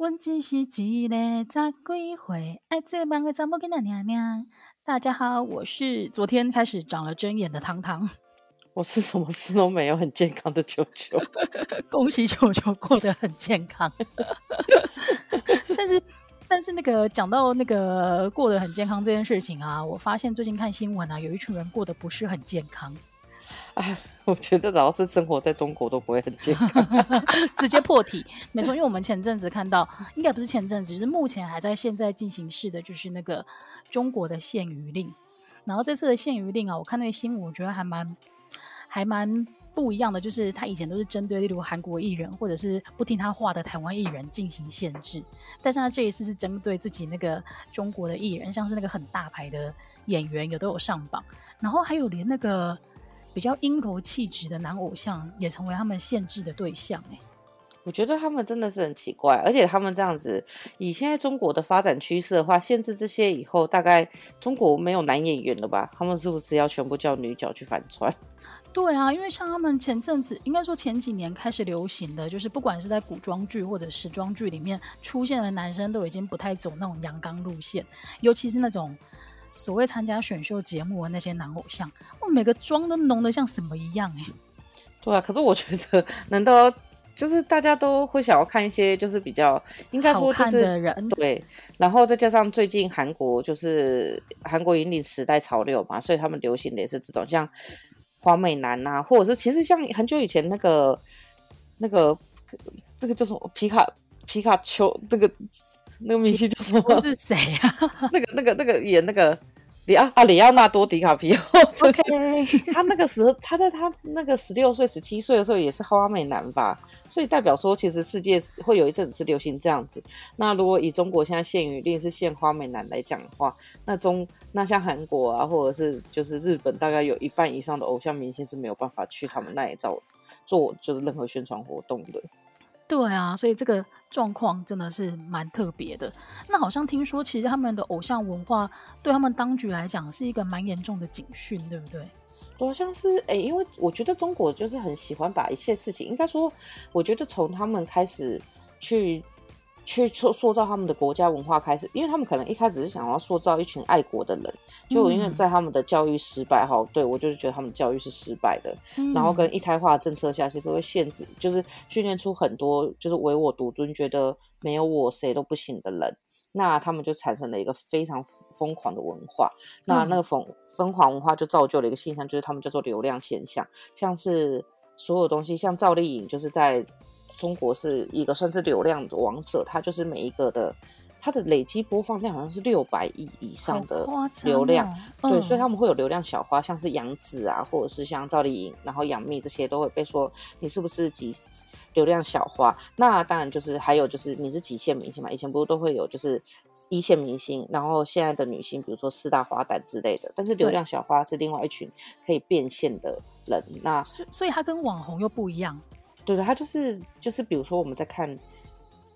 我只是一个十几岁爱做梦的查某囡仔娘娘。大家好，我是昨天开始长了针眼的糖糖。我是什么事都没有，很健康的球球。恭喜球球过得很健康。但是，但是那个讲到那个过得很健康这件事情啊，我发现最近看新闻啊，有一群人过得不是很健康。我觉得只要是生活在中国都不会很健康，直接破体。没错，因为我们前阵子看到，应该不是前阵子，是目前还在现在进行式的，就是那个中国的限娱令。然后这次的限娱令啊，我看那个新闻，我觉得还蛮还蛮不一样的，就是他以前都是针对例如韩国艺人或者是不听他话的台湾艺人进行限制，但是他这一次是针对自己那个中国的艺人，像是那个很大牌的演员，也都有上榜，然后还有连那个。比较阴柔气质的男偶像也成为他们限制的对象。欸，我觉得他们真的是很奇怪，而且他们这样子，以现在中国的发展趋势的话，限制这些以后，大概中国没有男演员了吧？他们是不是要全部叫女角去反串？对啊，因为像他们前阵子，应该说前几年开始流行的，就是不管是在古装剧或者时装剧里面出现的男生，都已经不太走那种阳刚路线，尤其是那种。所谓参加选秀节目的那些男偶像，我每个妆都浓的像什么一样哎、欸。对啊，可是我觉得，难道就是大家都会想要看一些就是比较应该说就是看的人对，然后再加上最近韩国就是韩国引领时代潮流嘛，所以他们流行的也是这种像花美男啊，或者是其实像很久以前那个那个这个叫什么皮卡。皮卡丘，那个那个明星叫什么？是谁啊？那个、那个、那个演那个里奥啊，里奥纳多·迪卡皮奥。OK，他那个时候，他在他那个十六岁、十七岁的时候，也是花美男吧？所以代表说，其实世界会有一阵子是流行这样子。那如果以中国现在限娱令是限花美男来讲的话，那中那像韩国啊，或者是就是日本，大概有一半以上的偶像明星是没有办法去他们那里做做就是任何宣传活动的。对啊，所以这个状况真的是蛮特别的。那好像听说，其实他们的偶像文化对他们当局来讲是一个蛮严重的警讯，对不对？好像是哎，因为我觉得中国就是很喜欢把一切事情，应该说，我觉得从他们开始去。去塑塑造他们的国家文化开始，因为他们可能一开始是想要塑造一群爱国的人，就因为在他们的教育失败哈、嗯，对我就是觉得他们教育是失败的，嗯、然后跟一胎化政策下，其实会限制，就是训练出很多就是唯我独尊，觉得没有我谁都不行的人，那他们就产生了一个非常疯狂的文化，那那个疯疯狂文化就造就了一个现象，就是他们叫做流量现象，像是所有东西，像赵丽颖就是在。中国是一个算是流量的王者，它就是每一个的，它的累积播放量好像是六百亿以上的流量，哦，对，所以他们会有流量小花，像是杨紫啊，或者是像赵丽颖，然后杨幂这些都会被说你是不是几流量小花？那当然就是还有就是你是几线明星嘛，以前不是都会有就是一线明星，然后现在的女星，比如说四大花旦之类的，但是流量小花是另外一群可以变现的人，那所以它跟网红又不一样。对的，他就是就是，比如说我们在看，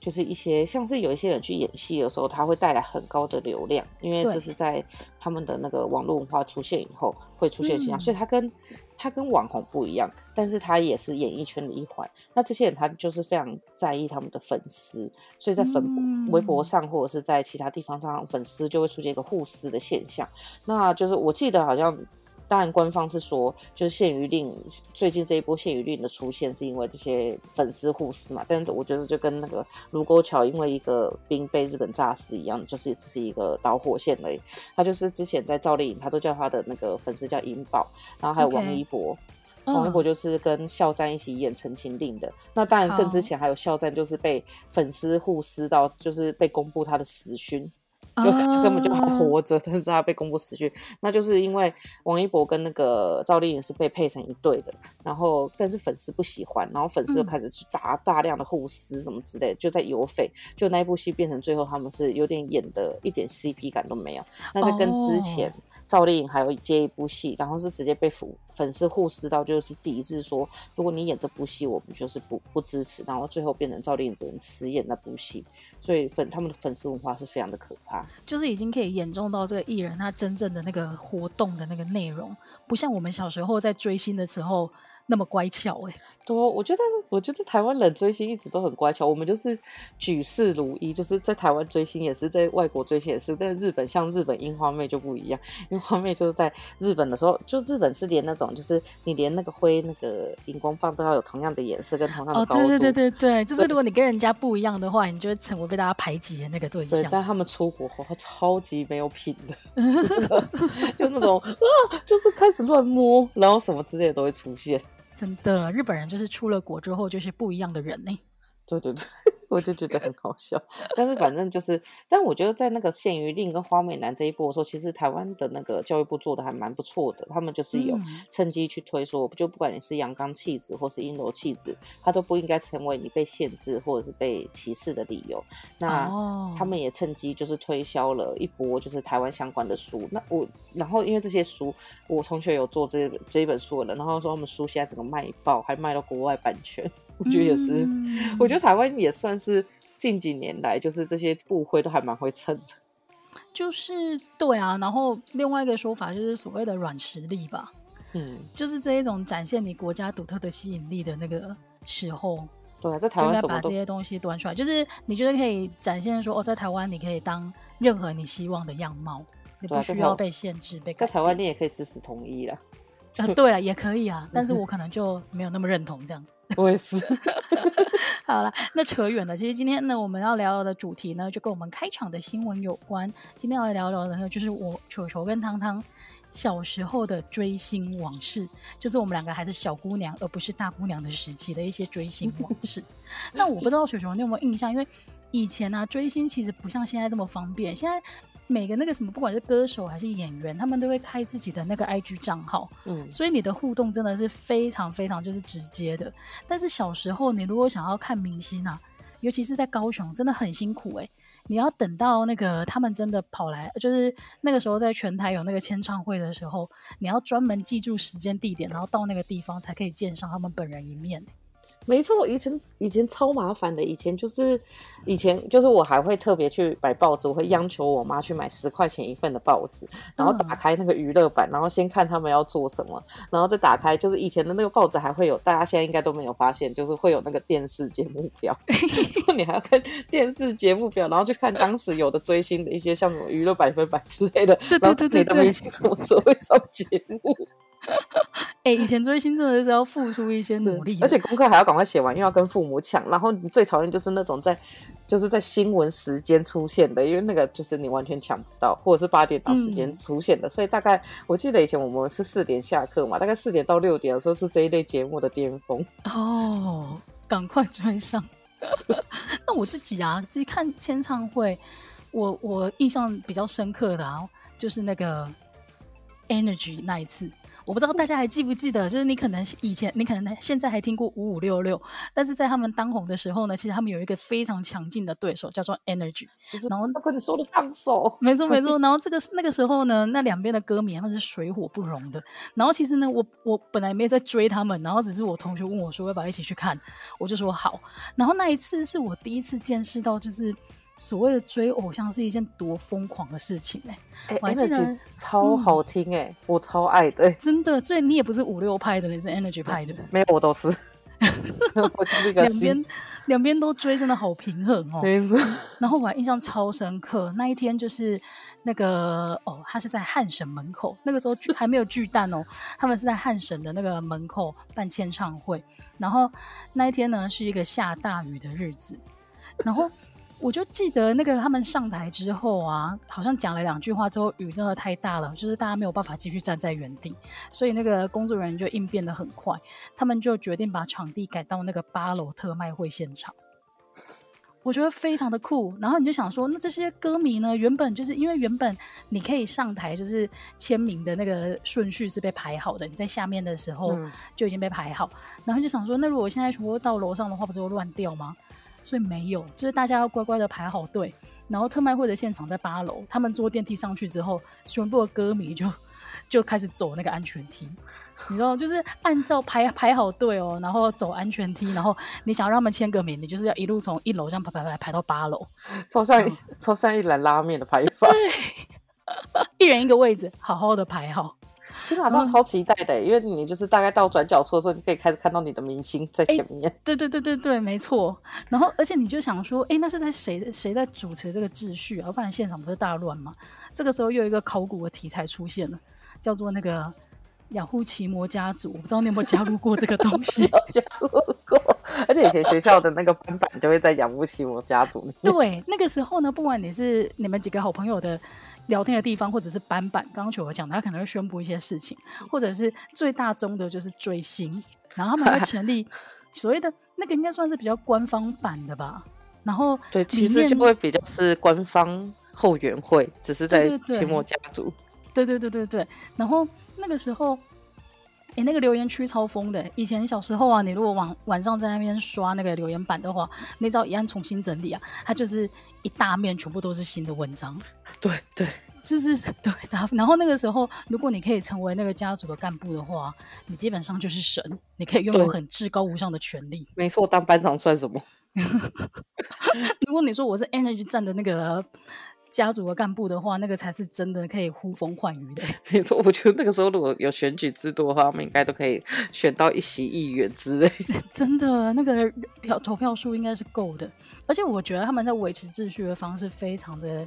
就是一些像是有一些人去演戏的时候，他会带来很高的流量，因为这是在他们的那个网络文化出现以后会出现现象，所以他跟他跟网红不一样，但是他也是演艺圈的一环。那这些人他就是非常在意他们的粉丝，所以在粉微博上或者是在其他地方上，粉丝就会出现一个互撕的现象。那就是我记得好像。当然，官方是说，就是限娱令，最近这一波限娱令的出现，是因为这些粉丝互撕嘛。但是我觉得就跟那个卢沟桥因为一个兵被日本炸死一样，就是只是一个导火线而已。他就是之前在赵丽颖，他都叫他的那个粉丝叫银宝，然后还有王一博，okay. 王一博就是跟肖战一起演《陈情令》的。那当然更之前还有肖战，就是被粉丝互撕到，就是被公布他的死讯。就根本就还活着，但是他被公布死讯，那就是因为王一博跟那个赵丽颖是被配成一对的，然后但是粉丝不喜欢，然后粉丝就开始去打大量的互撕什么之类的，就在游费，就那一部戏变成最后他们是有点演的一点 CP 感都没有。那在跟之前赵丽颖还有接一部戏，然后是直接被粉粉丝互撕到就是抵制说，如果你演这部戏，我们就是不不支持，然后最后变成赵丽颖只能辞演那部戏，所以粉他们的粉丝文化是非常的可怕。就是已经可以严重到这个艺人他真正的那个活动的那个内容，不像我们小时候在追星的时候那么乖巧哎、对，我觉得我觉得台湾人追星一直都很乖巧，我们就是举世如一，就是在台湾追星也是，在外国追星也是。但日本像日本樱花妹就不一样，樱花妹就是在日本的时候，就日本是连那种就是你连那个灰那个荧光棒都要有同样的颜色跟同样的高度。哦，对对对对对，就是如果你跟人家不一样的话，你就会成为被大家排挤的那个对象。对，但他们出国后超级没有品的，就那种啊，就是开始乱摸，然后什么之类的都会出现。真的，日本人就是出了国之后就是不一样的人呢。对对对，我就觉得很好笑。但是反正就是，但我觉得在那个限于令跟花美男这一波的时候，其实台湾的那个教育部做的还蛮不错的。他们就是有趁机去推说，就不管你是阳刚气质或是阴柔气质，他都不应该成为你被限制或者是被歧视的理由。那他们也趁机就是推销了一波就是台湾相关的书。那我然后因为这些书，我同学有做这这一本书的人，然后说他们书现在整个卖爆，还卖到国外版权。我觉得也是，嗯、我觉得台湾也算是近几年来，就是这些部会都还蛮会蹭的。就是对啊，然后另外一个说法就是所谓的软实力吧，嗯，就是这一种展现你国家独特的吸引力的那个时候，对啊，在台湾应该把这些东西端出来，就是你觉得可以展现说哦，在台湾你可以当任何你希望的样貌，你不需要被限制，被在台湾你也可以支持统一了，啊，对啊，也可以啊，但是我可能就没有那么认同这样。我也是。好了，那扯远了。其实今天呢，我们要聊聊的主题呢，就跟我们开场的新闻有关。今天要聊聊的呢，就是我球球跟汤汤小时候的追星往事，就是我们两个还是小姑娘，而不是大姑娘的时期的一些追星往事。那我不知道球球你有没有印象？因为以前呢、啊，追星其实不像现在这么方便。现在每个那个什么，不管是歌手还是演员，他们都会开自己的那个 IG 账号，嗯，所以你的互动真的是非常非常就是直接的。但是小时候，你如果想要看明星啊，尤其是在高雄，真的很辛苦哎、欸，你要等到那个他们真的跑来，就是那个时候在全台有那个签唱会的时候，你要专门记住时间地点，然后到那个地方才可以见上他们本人一面。没错，以前以前超麻烦的。以前就是，以前就是我还会特别去买报纸，我会央求我妈去买十块钱一份的报纸，然后打开那个娱乐版，然后先看他们要做什么，然后再打开。就是以前的那个报纸还会有，大家现在应该都没有发现，就是会有那个电视节目表，你还要看电视节目表，然后去看当时有的追星的一些像什么娱乐百分百之类的，然后你都没清楚什么时候会上节目。哎、欸，以前追星真的是要付出一些努力，而且功课还要赶快写完，又要跟父母抢。然后你最讨厌就是那种在，就是在新闻时间出现的，因为那个就是你完全抢不到，或者是八点档时间出现的。嗯、所以大概我记得以前我们是四点下课嘛，大概四点到六点的时候是这一类节目的巅峰。哦，赶快追上。那我自己啊，自己看签唱会，我我印象比较深刻的啊，就是那个 Energy 那一次。我不知道大家还记不记得，就是你可能以前，你可能现在还听过五五六六，但是在他们当红的时候呢，其实他们有一个非常强劲的对手，叫做 Energy。就是然后他跟你说的放手，没错没错。然后这个那个时候呢，那两边的歌迷他们是水火不容的。然后其实呢，我我本来没在追他们，然后只是我同学问我说要不要一起去看，我就说好。然后那一次是我第一次见识到，就是。所谓的追偶像是一件多疯狂的事情哎、欸！我还记得、欸、超好听哎、欸嗯，我超爱的、欸，真的。所以你也不是五六派的，你是 Energy 派的。没有，我都是。我就是一个。两边两边都追，真的好平衡哦。没错。然后我还印象超深刻，那一天就是那个哦，他是在汉神门口，那个时候还没有巨蛋哦，他们是在汉神的那个门口办签唱会。然后那一天呢，是一个下大雨的日子，然后。我就记得那个他们上台之后啊，好像讲了两句话之后，雨真的太大了，就是大家没有办法继续站在原地，所以那个工作人员就应变的很快，他们就决定把场地改到那个八楼特卖会现场。我觉得非常的酷。然后你就想说，那这些歌迷呢，原本就是因为原本你可以上台，就是签名的那个顺序是被排好的，你在下面的时候就已经被排好，嗯、然后就想说，那如果现在全部到楼上的话，不是会乱掉吗？所以没有，就是大家要乖乖的排好队，然后特卖会的现场在八楼，他们坐电梯上去之后，全部的歌迷就就开始走那个安全梯，你知道，就是按照排排好队哦，然后走安全梯，然后你想要让他们签个名，你就是要一路从一楼这样排排排排到八楼，超像、嗯、超像一篮拉面的排法，对，一人一个位置，好好的排好。天哪，这样超期待的，因为你就是大概到转角处的时候，你可以开始看到你的明星在前面。对对对对对，没错。然后，而且你就想说，哎，那是在谁谁在主持这个秩序啊？不然现场不是大乱吗？这个时候又有一个考古的题材出现了，叫做那个雅虎奇摩家族。我不知道你有没有加入过这个东西？有加入过。而且以前学校的那个班板就会在雅虎奇摩家族。对，那个时候呢，不管你是你们几个好朋友的。聊天的地方，或者是板板，刚刚球儿讲的，他可能会宣布一些事情，或者是最大宗的就是追星，然后他们会成立 所谓的那个应该算是比较官方版的吧。然后对，其实就会比较是官方后援会，只是在期末家族。对对对对对。然后那个时候，哎，那个留言区超疯的。以前小时候啊，你如果晚晚上在那边刷那个留言板的话，那招一按重新整理啊，它就是。一大面全部都是新的文章，对对，就是 对。然后那个时候，如果你可以成为那个家族的干部的话，你基本上就是神，你可以拥有很至高无上的权利。没错，当班长算什么？如果你说我是 Energy 站的那个家族的干部的话，那个才是真的可以呼风唤雨的。没错，我觉得那个时候如果有选举制度的话，我们应该都可以选到一席议员之类。真的，那个票投票数应该是够的。而且我觉得他们在维持秩序的方式非常的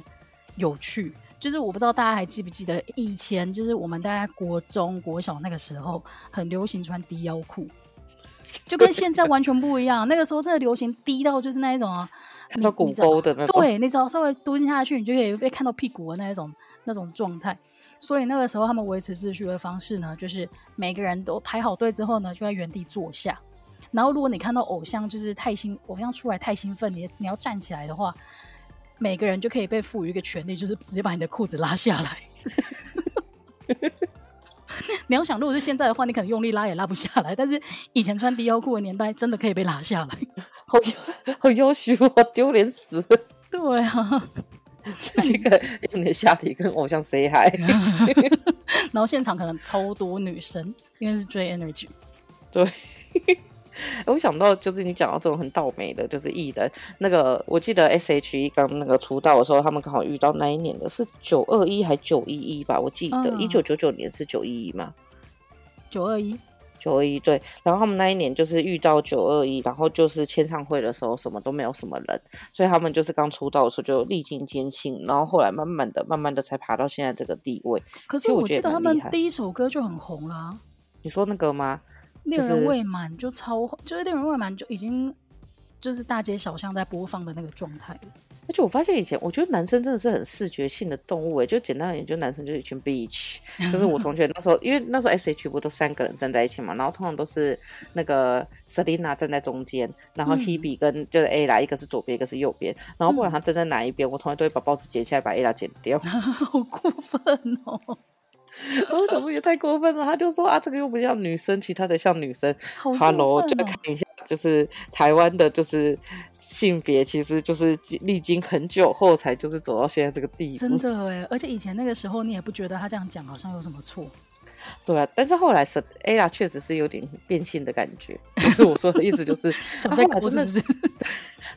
有趣，就是我不知道大家还记不记得以前，就是我们大家国中国小那个时候很流行穿低腰裤，就跟 现在完全不一样。那个时候真的流行低到就是那一种啊，看到骨沟的那种，对，你只要稍微蹲下去，你就可以被看到屁股的那一种那种状态。所以那个时候他们维持秩序的方式呢，就是每个人都排好队之后呢，就在原地坐下。然后，如果你看到偶像就是太兴，偶像出来太兴奋，你你要站起来的话，每个人就可以被赋予一个权利，就是直接把你的裤子拉下来。你要想，如果是现在的话，你可能用力拉也拉不下来。但是以前穿低腰裤的年代，真的可以被拉下来。好好优秀啊，丢脸死了！对啊，这个用你的下体跟偶像 say hi，然后现场可能超多女生，因为是追 energy。对。我想到就是你讲到这种很倒霉的，就是艺人那个，我记得 S.H.E 刚那个出道的时候，他们刚好遇到那一年的是九二一还九一一吧？我记得一九九九年是九一一吗？九二一，九二一对。然后他们那一年就是遇到九二一，然后就是签唱会的时候什么都没有什么人，所以他们就是刚出道的时候就历尽艰辛，然后后来慢慢的、慢慢的才爬到现在这个地位。可是我记得他们第一首歌就很红啦。你说那个吗？恋人未满就超，就是恋人未满就已经就是大街小巷在播放的那个状态了。而且我发现以前，我觉得男生真的是很视觉性的动物诶，就简单而言，就男生就是一群 bitch。就是我同学那时候，因为那时候 S H 不都三个人站在一起嘛，然后通常都是那个 Selina 站在中间，然后 Hebe 跟就是 Ella 一个是左边，一个是右边，然后不管他站在哪一边，我同学都会把报纸剪下来，把 Ella 剪掉。好过分哦！我想说也太过分了，他就说啊，这个又不像女生，其他才像女生。哦、Hello，就看一下，就是台湾的，就是性别，其实就是历经很久后才就是走到现在这个地步。真的哎，而且以前那个时候，你也不觉得他这样讲好像有什么错。对啊，但是后来是 Ella 确实是有点变性的感觉。我说的意思就是，想被搞真的是？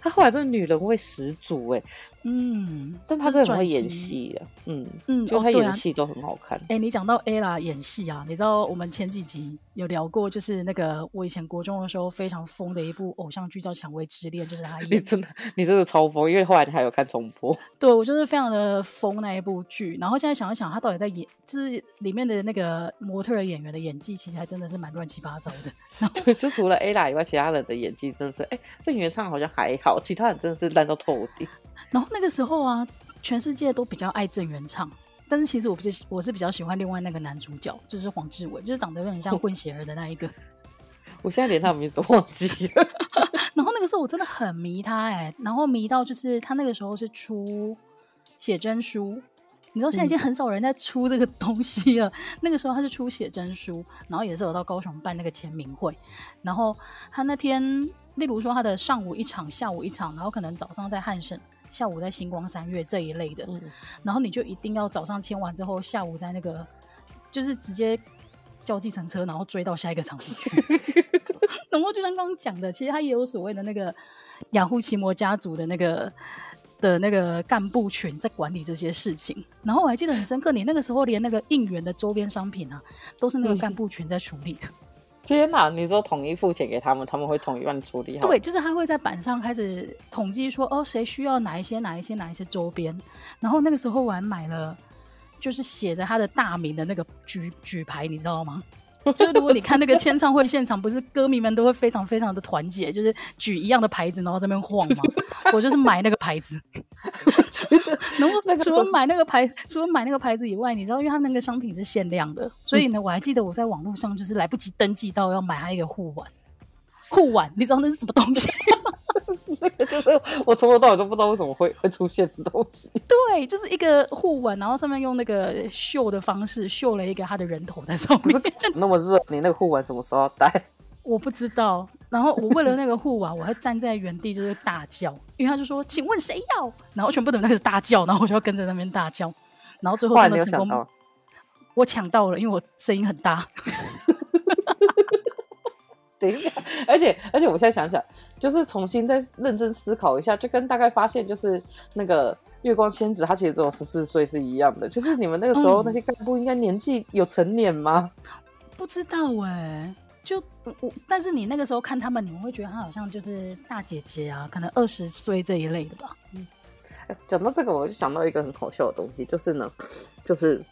他后来真的女人味十足哎。嗯，但他真的很会演戏啊，嗯嗯，就他演的戏都很好看。哎、哦啊，你讲到 Ella 演戏啊，你知道我们前几集有聊过，就是那个我以前国中的时候非常疯的一部偶像剧叫《蔷薇之恋》，就是他演。你真的，你真的超疯，因为后来你还有看重播。对，我就是非常的疯那一部剧。然后现在想一想，他到底在演，就是里面的那个模特的演员的演技，其实还真的是蛮乱七八糟的。然后对，就除了 Ella 以外，其他人的演技真是，哎，郑元畅好像还好，其他人真的是烂到透顶。然后那个时候啊，全世界都比较爱郑元畅，但是其实我不是，我是比较喜欢另外那个男主角，就是黄志伟，就是长得有点像混血儿的那一个。我现在连他的名字都忘记了。然后那个时候我真的很迷他哎、欸，然后迷到就是他那个时候是出写真书，你知道现在已经很少人在出这个东西了。嗯、那个时候他是出写真书，然后也是有到高雄办那个签名会，然后他那天。例如说他的上午一场，下午一场，然后可能早上在汉神，下午在星光三月这一类的，嗯、然后你就一定要早上签完之后，下午在那个就是直接叫计程车，然后追到下一个场地去。然后就像刚刚讲的，其实他也有所谓的那个雅虎奇摩家族的那个的那个干部群在管理这些事情。然后我还记得很深刻，你那个时候连那个应援的周边商品啊，都是那个干部群在处理的。嗯、天哪！你说统一付钱给他们，他们会统一帮你处理好？对，就是他会在板上开始统计说，哦，谁需要哪一些、哪一些、哪一些周边。然后那个时候我还买了，就是写着他的大名的那个举举牌，你知道吗？就如果你看那个签唱会现场，不是歌迷们都会非常非常的团结，就是举一样的牌子，然后在那边晃吗？我就是买那个牌子。然 后除了买那个牌，除了买那个牌子以外，你知道，因为它那个商品是限量的，所以呢，我还记得我在网络上就是来不及登记到要买它一个护腕。护腕，你知道那是什么东西？那个就是我从头到尾都不知道为什么会会出现的东西。对，就是一个护腕，然后上面用那个绣的方式绣了一个他的人头在上面。那么热，你那个护腕什么时候戴？我不知道。然后我为了那个护腕，我还站在原地就是大叫，因为他就说：“请问谁要？”然后全部的人开始大叫，然后我就要跟着那边大叫。然后最后真的成功，我抢到了，因为我声音很大。等一下，而且而且，我现在想想，就是重新再认真思考一下，就跟大概发现，就是那个月光仙子，她其实只有十四岁是一样的。就是你们那个时候那些干部，应该年纪有成年吗？嗯、不知道哎、欸，就我，但是你那个时候看他们，你们会觉得她好像就是大姐姐啊，可能二十岁这一类的吧。嗯，讲到这个，我就想到一个很好笑的东西，就是呢，就是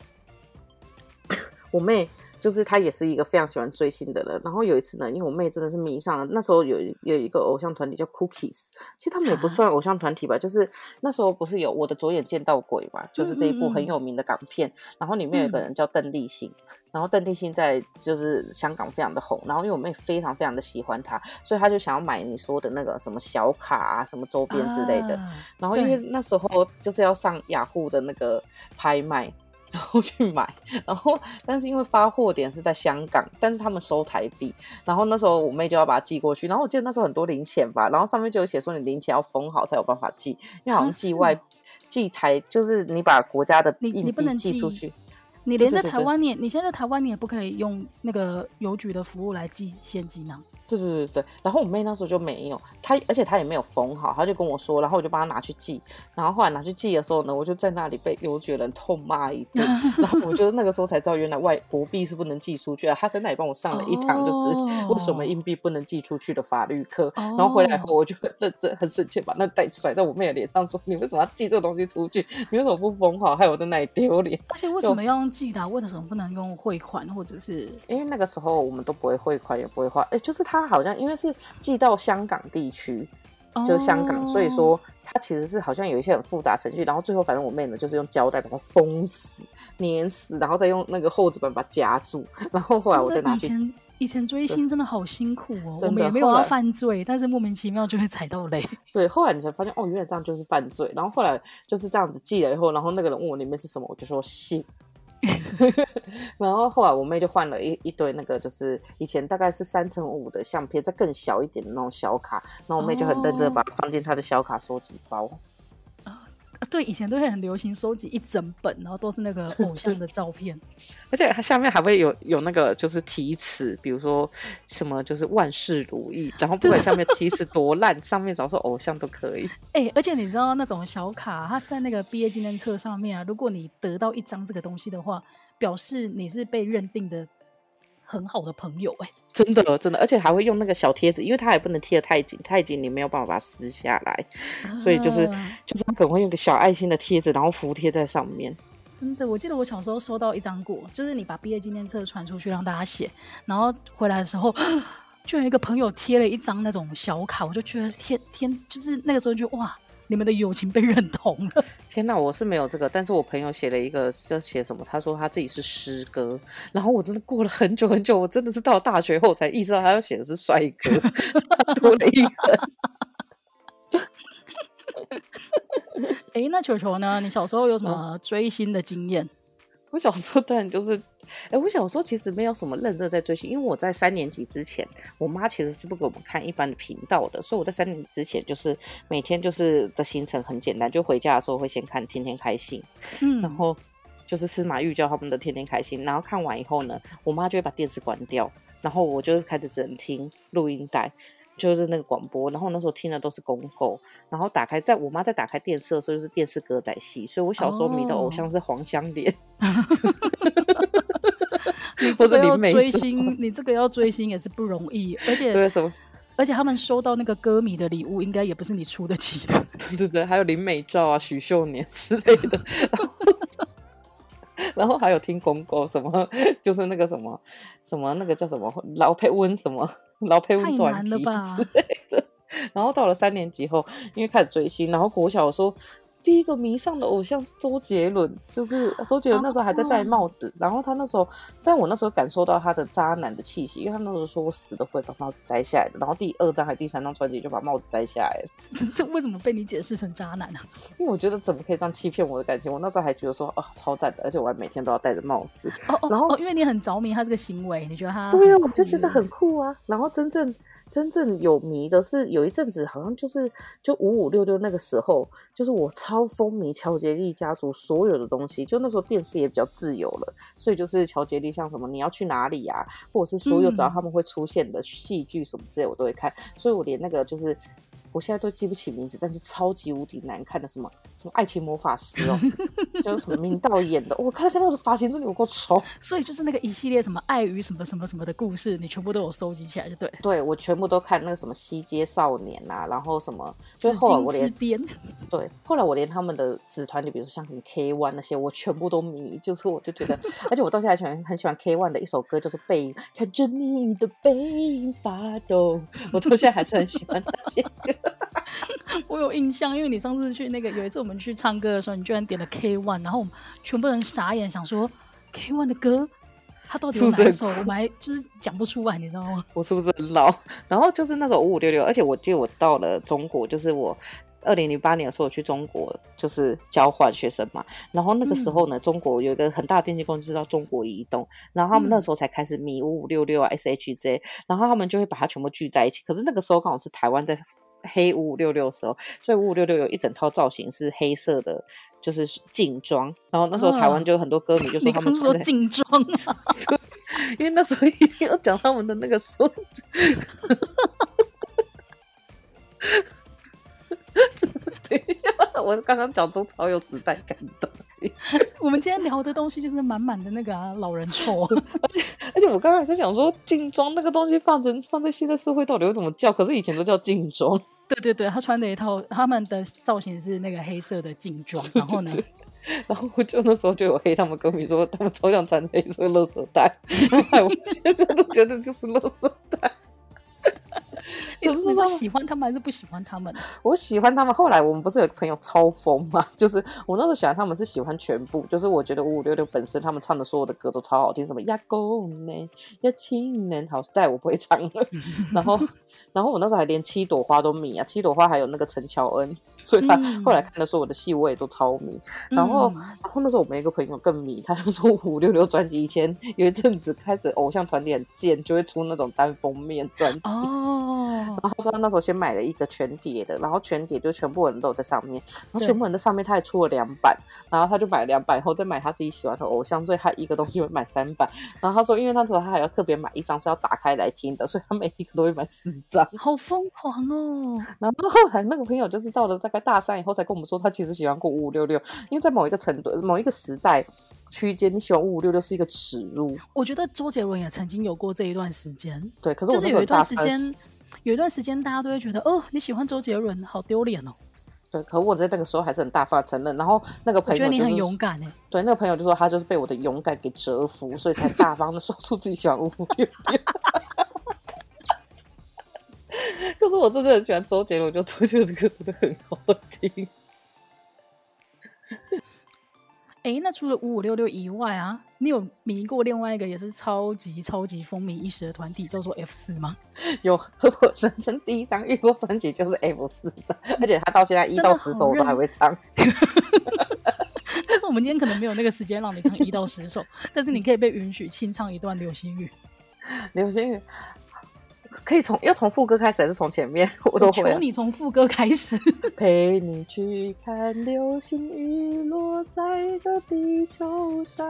我妹。就是他也是一个非常喜欢追星的人，然后有一次呢，因为我妹真的是迷上了，那时候有有一个偶像团体叫 Cookies，其实他们也不算偶像团体吧，就是那时候不是有我的左眼见到鬼嘛，就是这一部很有名的港片，然后里面有一个人叫邓丽欣，然后邓丽欣在就是香港非常的红，然后因为我妹非常非常的喜欢她，所以她就想要买你说的那个什么小卡啊，什么周边之类的，然后因为那时候就是要上雅虎的那个拍卖。然后去买，然后但是因为发货点是在香港，但是他们收台币，然后那时候我妹就要把它寄过去，然后我记得那时候很多零钱吧，然后上面就有写说你零钱要封好才有办法寄，因为好像寄外寄台就是你把国家的硬币寄出去。你连在台湾，你你现在在台湾，你也不可以用那个邮局的服务来寄现金呢？对对对对。然后我妹那时候就没有，她而且她也没有封好，她就跟我说，然后我就帮她拿去寄。然后后来拿去寄的时候呢，我就在那里被邮局人痛骂一顿。然后我就那个时候才知道，原来外国币是不能寄出去的。她在那里帮我上了一堂，就是为什么硬币不能寄出去的法律课。Oh. 然后回来后，我就很认真、很生气，把那袋甩在我妹的脸上，说：“你为什么要寄这个东西出去？你为什么不封好？害我在那里丢脸。”而且为什么要用？记得为什么不能用汇款，或者是因为那个时候我们都不会汇款，也不会花。哎、欸，就是他好像因为是寄到香港地区，就香港，哦、所以说他其实是好像有一些很复杂程序。然后最后反正我妹呢就是用胶带把它封死、粘死，然后再用那个厚纸板把它夹住。然后后来我再拿去。以前以前追星真的好辛苦哦，我们也没有要犯罪，但是莫名其妙就会踩到雷。对，后来你才发现哦，原来这样就是犯罪。然后后来就是这样子寄了以后，然后那个人问我里面是什么，我就说信。然后后来我妹就换了一一堆那个，就是以前大概是三乘五的相片，再更小一点的那种小卡。然后我妹就很认真把它放进她的小卡收集包。对，以前都会很流行收集一整本，然后都是那个偶像的照片，而且它下面还会有有那个就是题词，比如说什么就是万事如意，然后不管下面题词多烂，上面只要是偶像都可以。哎、欸，而且你知道那种小卡，它是在那个毕业纪念册上面啊，如果你得到一张这个东西的话，表示你是被认定的。很好的朋友哎、欸，真的真的，而且还会用那个小贴纸，因为它也不能贴的太紧，太紧你没有办法把它撕下来，啊、所以就是就是他可能会用个小爱心的贴纸，然后服贴在上面。真的，我记得我小时候收到一张过，就是你把毕业纪念册传出去让大家写，然后回来的时候，就有一个朋友贴了一张那种小卡，我就觉得天天，就是那个时候就哇。你们的友情被认同了。天哪，我是没有这个，但是我朋友写了一个，要写什么？他说他自己是诗歌，然后我真的过了很久很久，我真的是到大学后才意识到他要写的是帅哥，他多了一横。哎、欸，那球球呢？你小时候有什么追星的经验？我小时候当然就是，哎、欸，我小时候其实没有什么认真在追星，因为我在三年级之前，我妈其实是不给我们看一般的频道的，所以我在三年级之前就是每天就是的行程很简单，就回家的时候会先看《天天开心》，嗯，然后就是司马玉娇他们的《天天开心》，然后看完以后呢，我妈就会把电视关掉，然后我就开始只能听录音带。就是那个广播，然后那时候听的都是公狗，然后打开在我妈在打开电视的时候就是电视歌仔戏，所以我小时候迷的偶像是黄香莲。你这个要追星，你这个要追星也是不容易，而且对什么？而且他们收到那个歌迷的礼物，应该也不是你出得起的，对不对？还有林美照啊、许秀年之类的。然后 还有听公公什么，就是那个什么什么那个叫什么老配温什么 老配温短题之类的。然后到了三年级后，因为开始追星，然后国小说。第一个迷上的偶像是周杰伦，就是周杰伦那时候还在戴帽子，哦、然后他那时候，但我那时候感受到他的渣男的气息，因为他那时候说我死都会把帽子摘下来的，然后第二张还第三张专辑就把帽子摘下来了，这这为什么被你解释成渣男呢、啊？因为我觉得怎么可以这样欺骗我的感情？我那时候还觉得说哦超赞的，而且我还每天都要戴着帽子，哦哦，然后、哦、因为你很着迷他这个行为，你觉得他对啊，我就觉得很酷啊，然后真正。真正有迷的是有一阵子，好像就是就五五六六那个时候，就是我超风靡乔杰利家族所有的东西。就那时候电视也比较自由了，所以就是乔杰利像什么你要去哪里呀、啊，或者是所有只要他们会出现的戏剧什么之类，我都会看。所以我连那个就是。我现在都记不起名字，但是超级无敌难看的什么什么爱情魔法师哦，就是什么明道演的，我看看到的发型真的有够丑，所以就是那个一系列什么爱与什么什么什么的故事，你全部都有收集起来就对。对，我全部都看那个什么西街少年啊，然后什么，就是后来我连对，后来我连他们的子团体，比如说像什么 K One 那些，我全部都迷，就是我就觉得，而且我到现在喜欢很喜欢 K One 的一首歌，就是背影，看着你的背影发抖，我到现在还是很喜欢那些歌。我有印象，因为你上次去那个有一次我们去唱歌的时候，你居然点了 K One，然后我们全部人傻眼，想说 K One 的歌，他到底有哪一首？我们还就是讲不出来，你知道吗？我是不是很老？然后就是那首五五六六，而且我记得我到了中国，就是我二零零八年的时候我去中国，就是交换学生嘛。然后那个时候呢，嗯、中国有一个很大的电信公司叫中国移动，然后他们那时候才开始迷五五六六啊 S H Z，然后他们就会把它全部聚在一起。可是那个时候刚好是台湾在。黑五五六六的时候，所以五五六六有一整套造型是黑色的，就是劲装。然后那时候台湾就有很多歌迷就 说他们说劲装啊，因为那时候一定要讲他们的那个时候。对，我刚刚讲中超有时代感的东西。我们今天聊的东西就是满满的那个、啊、老人臭，而且而且我刚刚在想说，劲装那个东西放成放在现在社会到底会怎么叫？可是以前都叫劲装。对对对，他穿的一套，他们的造型是那个黑色的劲装，然后呢，然后我就那时候就有黑他们歌迷说，他们超想穿黑色垃圾袋，哎，我现在都觉得就是垃圾袋。你是喜欢他们还是不喜欢他们？我喜欢他们。后来我们不是有个朋友超疯嘛？就是我那时候喜欢他们是喜欢全部，就是我觉得五五六六本身他们唱的所有的歌都超好听，什么呀公呢呀亲呢，好，但我不会唱了。然后。然后我那时候还连七朵花都迷啊，七朵花还有那个陈乔恩，所以他后来看的时候，我的戏我也都超迷。嗯、然后，然后那时候我们一个朋友更迷，他就说五六六专辑以前有一阵子开始偶像团体很贱，就会出那种单封面专辑。哦。然后说他那时候先买了一个全碟的，然后全碟就全部人都有在上面，然后全部人在上面他还出了两版，然后他就买了两版以后再买他自己喜欢的偶像，所以他一个东西会买三版。然后他说，因为那时候他还要特别买一张是要打开来听的，所以他每一个都会买四张。好疯狂哦！然后后来那个朋友就是到了大概大三以后才跟我们说，他其实喜欢过五五六六，因为在某一个程度、某一个时代区间，你喜欢五五六六是一个耻辱。我觉得周杰伦也曾经有过这一段时间，对，可是我就是有一段时间，有一段时间大家都会觉得，哦，你喜欢周杰伦，好丢脸哦。对，可我在那个时候还是很大方承认。然后那个朋友、就是，我觉得你很勇敢哎。对，那个朋友就说他就是被我的勇敢给折服，所以才大方的说出自己喜欢五五六六。可是我真的很喜欢周杰伦，我觉得周杰伦的歌真的很好听。哎、欸，那除了五五六六以外啊，你有迷过另外一个也是超级超级风靡一时的团体，叫做 F 四吗？有，我人生第一张预播专辑就是 F 四的，而且他到现在一到十首我都还会唱。但是我们今天可能没有那个时间让你唱一到十首，但是你可以被允许清唱一段流星雨。流星雨。可以从要从副歌开始还是从前面？我都会、啊。求你从副歌开始。陪你去看流星雨落在这地球上。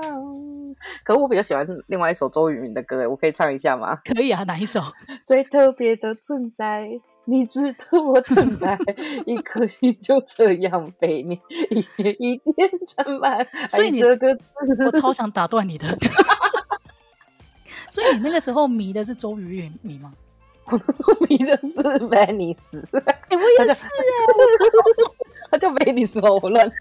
可我比较喜欢另外一首周渝民的歌，诶，我可以唱一下吗？可以啊，哪一首？最特别的存在，你值得我等待，一颗心就这样被你一点一点沾满。所以你这个字，我超想打断你的。所以你那个时候迷的是周渝民吗？我那时候迷的是 Venice。哎、欸，我也是哎，他叫 Venice 吗？我乱。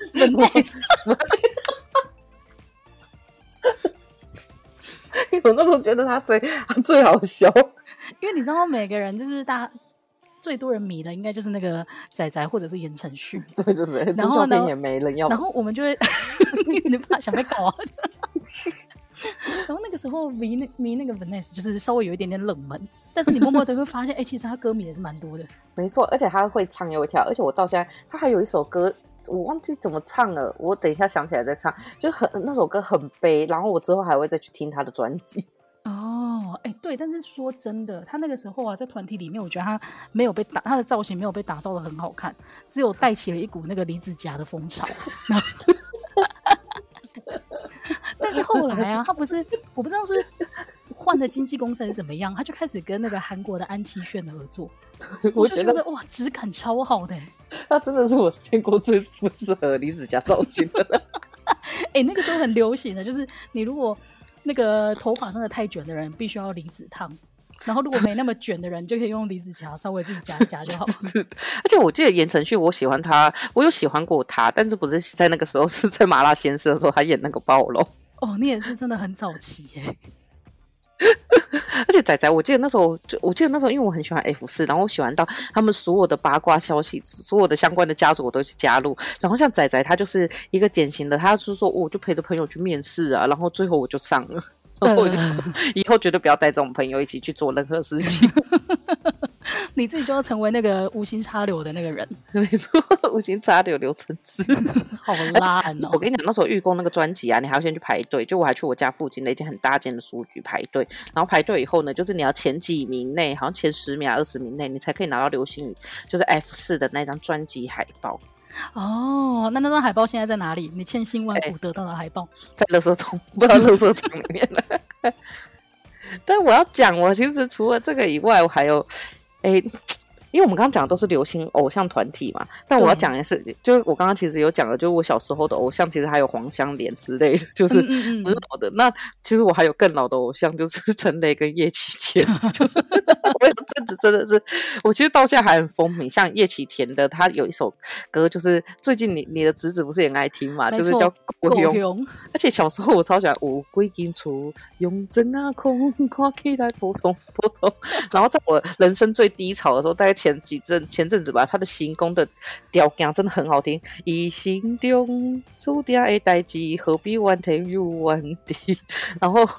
我那时候觉得他最他最好笑，因为你知道，每个人就是大家最多人迷的，应该就是那个仔仔或者是言承旭。对对对，然后呢，也没人要。然后我们就会，你怕想被搞啊？然后那个时候迷那迷那个 Venice 就是稍微有一点点冷门，但是你默默的会发现，哎、欸，其实他歌迷也是蛮多的。没错，而且他会唱又会跳，而且我到现在他还有一首歌，我忘记怎么唱了，我等一下想起来再唱。就很那首歌很悲，然后我之后还会再去听他的专辑。哦，哎、欸，对，但是说真的，他那个时候啊，在团体里面，我觉得他没有被打，他的造型没有被打造的很好看，只有带起了一股那个离子夹的风潮。但是后来啊，他不是，我不知道是换的经纪公司还是怎么样，他就开始跟那个韩国的安七炫的合作。我就觉得哇，质感超好的。他真的是我见过最不适合离子夹造型的。哎、欸，那个时候很流行的，就是你如果那个头发真的太卷的人，必须要离子烫。然后如果没那么卷的人，就可以用离子夹稍微自己夹一夹就好了。而且我记得言承旭，我喜欢他，我有喜欢过他，但是不是在那个时候，是在《麻辣鲜师》的时候，他演那个暴龙。哦，你也是真的很早期耶。而且仔仔，我记得那时候，我记得那时候，因为我很喜欢 F 四，然后我喜欢到他们所有的八卦消息，所有的相关的家族我都去加入。然后像仔仔，他就是一个典型的，他就是说，我就陪着朋友去面试啊，然后最后我就上了。然 后我就说，以后绝对不要带这种朋友一起去做任何事情。你自己就要成为那个无心插柳的那个人。没错，无心插柳柳橙汁，好烂哦！我跟你讲，那时候预购那个专辑啊，你还要先去排队。就我还去我家附近的一间很大间的书局排队，然后排队以后呢，就是你要前几名内，好像前十名啊、二十名内，你才可以拿到流星雨，就是 F 四的那张专辑海报。哦，那那张海报现在在哪里？你千辛万苦得到的海报，在垃圾桶，不知道垃圾场里面了。但我要讲，我其实除了这个以外，我还有，哎。因为我们刚刚讲的都是流行偶像团体嘛，但我要讲的是，就是我刚刚其实有讲的，就是我小时候的偶像，其实还有黄香莲之类的，就是很老的。那其实我还有更老的偶像，就是陈雷跟叶启田，就是我有阵子真的是，我其实到现在还很风靡。像叶启田的，他有一首歌，就是最近你你的侄子不是也爱听嘛，就是叫《狗熊》。而且小时候我超喜欢乌龟金雏，用针啊空，看起来普通普通。然后在我人生最低潮的时候，大概。前几阵前阵子吧，他的行宫的调调真的很好听。一心中注定的代志，何必怨天尤人地？然后。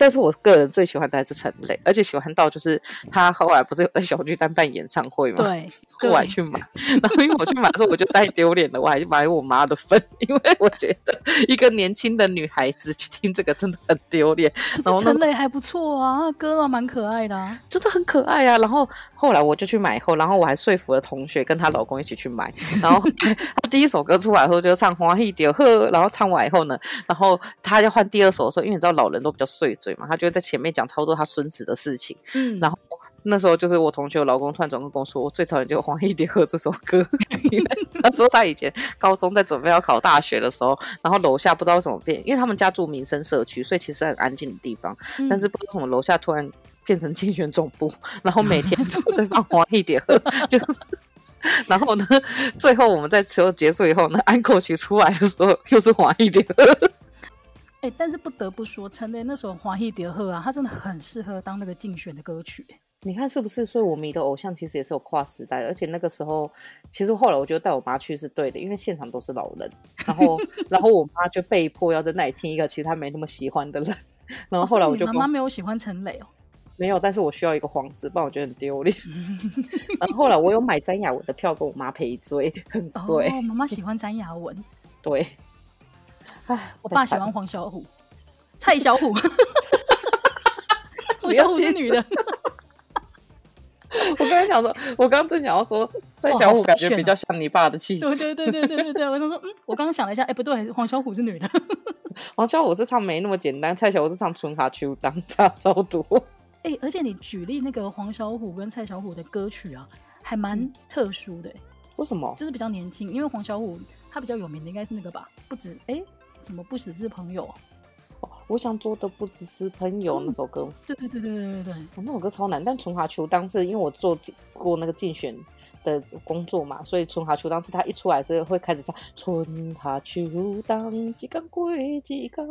但是我个人最喜欢的还是陈磊，而且喜欢到就是他后来不是有在小巨蛋办演唱会吗？对，我还去买。然后因为我去买的时候我就太丢脸了，我还买我妈的份，因为我觉得一个年轻的女孩子去听这个真的很丢脸。然后陈磊还不错啊，歌啊蛮可爱的，啊，真的很可爱啊。然后后来我就去买后，然后我还说服了同学跟她老公一起去买。然后 他第一首歌出来后就唱《欢喜着好》，然后唱完以后呢，然后他就换第二首的时候，因为你知道老人都比较碎嘴嘛。他就会在前面讲超多他孙子的事情，嗯，然后那时候就是我同学的老公突然转过跟我说，我最讨厌就黄义蝶和这首歌。他说他以前高中在准备要考大学的时候，然后楼下不知道为什么变，因为他们家住民生社区，所以其实很安静的地方，嗯、但是不知道为什么楼下突然变成竞选总部，然后每天都在放黄义蝶和，就然后呢，最后我们在球结束以后呢，安可曲出来的时候又是黄义蝶和。哎、欸，但是不得不说，陈雷那首《欢喜着好》啊，他真的很适合当那个竞选的歌曲。你看是不是？所以我迷的偶像其实也是有跨时代，而且那个时候，其实后来我觉得带我妈去是对的，因为现场都是老人，然后然后我妈就被迫要在那里听一个其实她没那么喜欢的人，然后后来我就妈妈没有喜欢陈雷哦，没有，但是我需要一个幌子，不然我觉得很丢脸。然后后来我有买詹雅雯的票跟我妈陪追，很贵。哦，妈妈喜欢詹雅雯，对。唉，我爸喜欢黄小虎，蔡小虎，黄小虎是女的。我刚才想说，我刚刚正想要说，蔡小虎感觉比较像你爸的气质。对对对对对对对，我想说，嗯，我刚刚想了一下，哎，不对，黄小虎是女的。黄小虎是唱没那么简单，蔡小虎是唱春夏秋冬差稍多。哎，而且你举例那个黄小虎跟蔡小虎的歌曲啊，还蛮特殊的。为什么？就是比较年轻，因为黄小虎他比较有名的应该是那个吧？不止哎，什么不只是朋友。我想做的不只是朋友那首歌，对对对对对对对，那首歌超难。但春华秋当时因为我做过那个竞选的工作嘛，所以春华秋当时他一出来是会开始唱春华秋当几更归几更，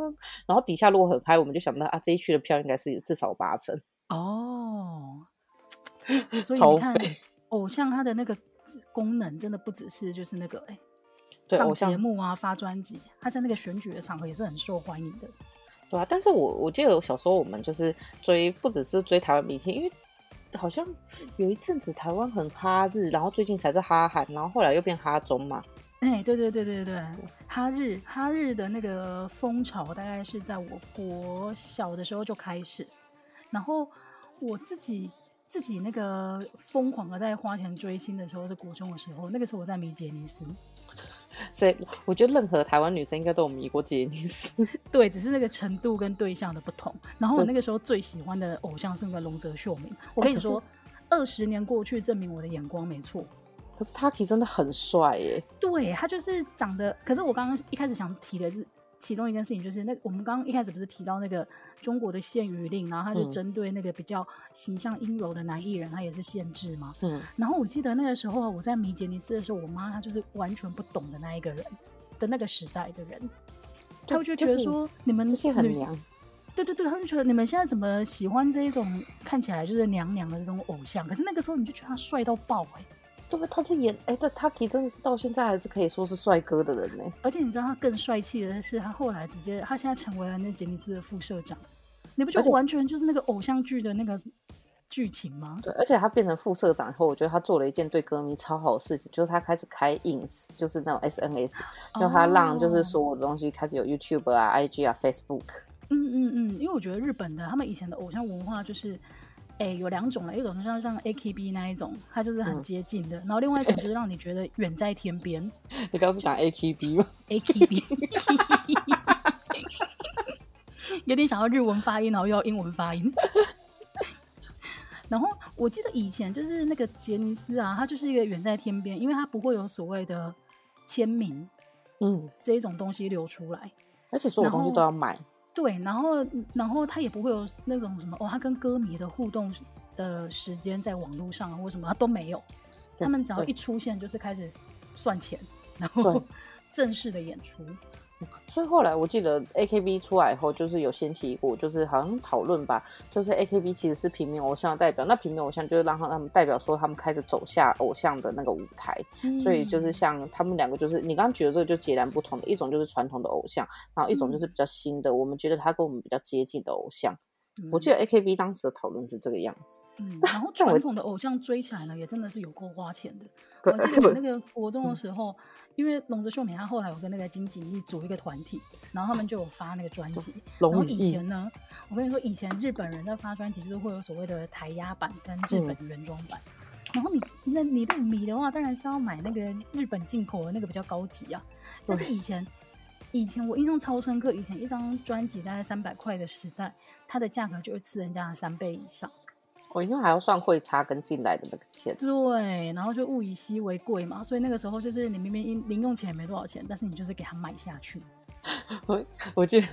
然后底下如果很嗨，我们就想到啊，这一区的票应该是至少八成哦。所以你看，偶像他的那个功能真的不只是就是那个哎，上节目啊发专辑，他在那个选举的场合也是很受欢迎的。对啊，但是我我记得我小时候我们就是追，不只是追台湾明星，因为好像有一阵子台湾很哈日，然后最近才是哈韩，然后后来又变哈中嘛。哎，对对对对对，哈日哈日的那个风潮大概是在我国小的时候就开始，然后我自己自己那个疯狂的在花钱追星的时候是国中的时候，那个时候我在迷杰尼斯。所以我觉得任何台湾女生应该都有迷过杰尼斯，对，只是那个程度跟对象的不同。然后我那个时候最喜欢的偶像是那个龙泽秀明。我跟你说，二十年过去，证明我的眼光没错。可是 Taki 真的很帅耶，对，他就是长得。可是我刚刚一开始想提的是。其中一件事情就是，那我们刚刚一开始不是提到那个中国的限娱令，然后他就针对那个比较形象阴柔的男艺人，他也是限制嘛。嗯。然后我记得那个时候我在迷杰尼斯的时候，我妈她就是完全不懂的那一个人的那个时代的人，她就觉得说你们这些很娘。对对对，他就觉得你们现在怎么喜欢这一种看起来就是娘娘的这种偶像？可是那个时候你就觉得他帅到爆哎、欸。对不，他是演哎，这 Taki 真的是到现在还是可以说是帅哥的人呢。而且你知道他更帅气的是，他后来直接他现在成为了那杰尼斯的副社长，你不觉得完全就是那个偶像剧的那个剧情吗？对，而且他变成副社长以后，我觉得他做了一件对歌迷超好的事情，就是他开始开 ins，就是那种 SNS，让、哦、他让就是所有的东西开始有 YouTube 啊、IG 啊、Facebook。嗯嗯嗯，因为我觉得日本的他们以前的偶像文化就是。哎、欸，有两种了，一种像像 AKB 那一种，它就是很接近的，嗯、然后另外一种就是让你觉得远在天边。你刚刚是讲 AKB 吗？AKB，有点想要日文发音，然后又要英文发音。然后我记得以前就是那个杰尼斯啊，他就是一个远在天边，因为他不会有所谓的签名，嗯，这一种东西流出来，而且所有东西都要买。对，然后，然后他也不会有那种什么哦，他跟歌迷的互动的时间在网络上或什么他都没有，他们只要一出现就是开始算钱，然后正式的演出。所以后来我记得 AKB 出来以后，就是有掀起一股，就是好像讨论吧，就是 AKB 其实是平面偶像的代表，那平面偶像就是让他们代表说他们开始走下偶像的那个舞台，嗯、所以就是像他们两个，就是你刚刚举的这个就截然不同的，一种就是传统的偶像，然后一种就是比较新的，嗯、我们觉得他跟我们比较接近的偶像。嗯、我记得 AKB 当时的讨论是这个样子，嗯，然后 传统的偶像追起来呢，也真的是有够花钱的。我记得我那个国中的时候。嗯因为龙泽秀明他后来有跟那个金吉义组一个团体，然后他们就有发那个专辑。然后以前呢，我跟你说，以前日本人在发专辑就是会有所谓的台压版跟日本原装版。嗯、然后你那你的米的话，当然是要买那个日本进口的那个比较高级啊。但是以前以前我印象超深刻，以前一张专辑大概三百块的时代，它的价格就会吃人家的三倍以上。我因为还要算汇差跟进来的那个钱，对，然后就物以稀为贵嘛，所以那个时候就是你明明零用钱也没多少钱，但是你就是给他买下去。我我记得，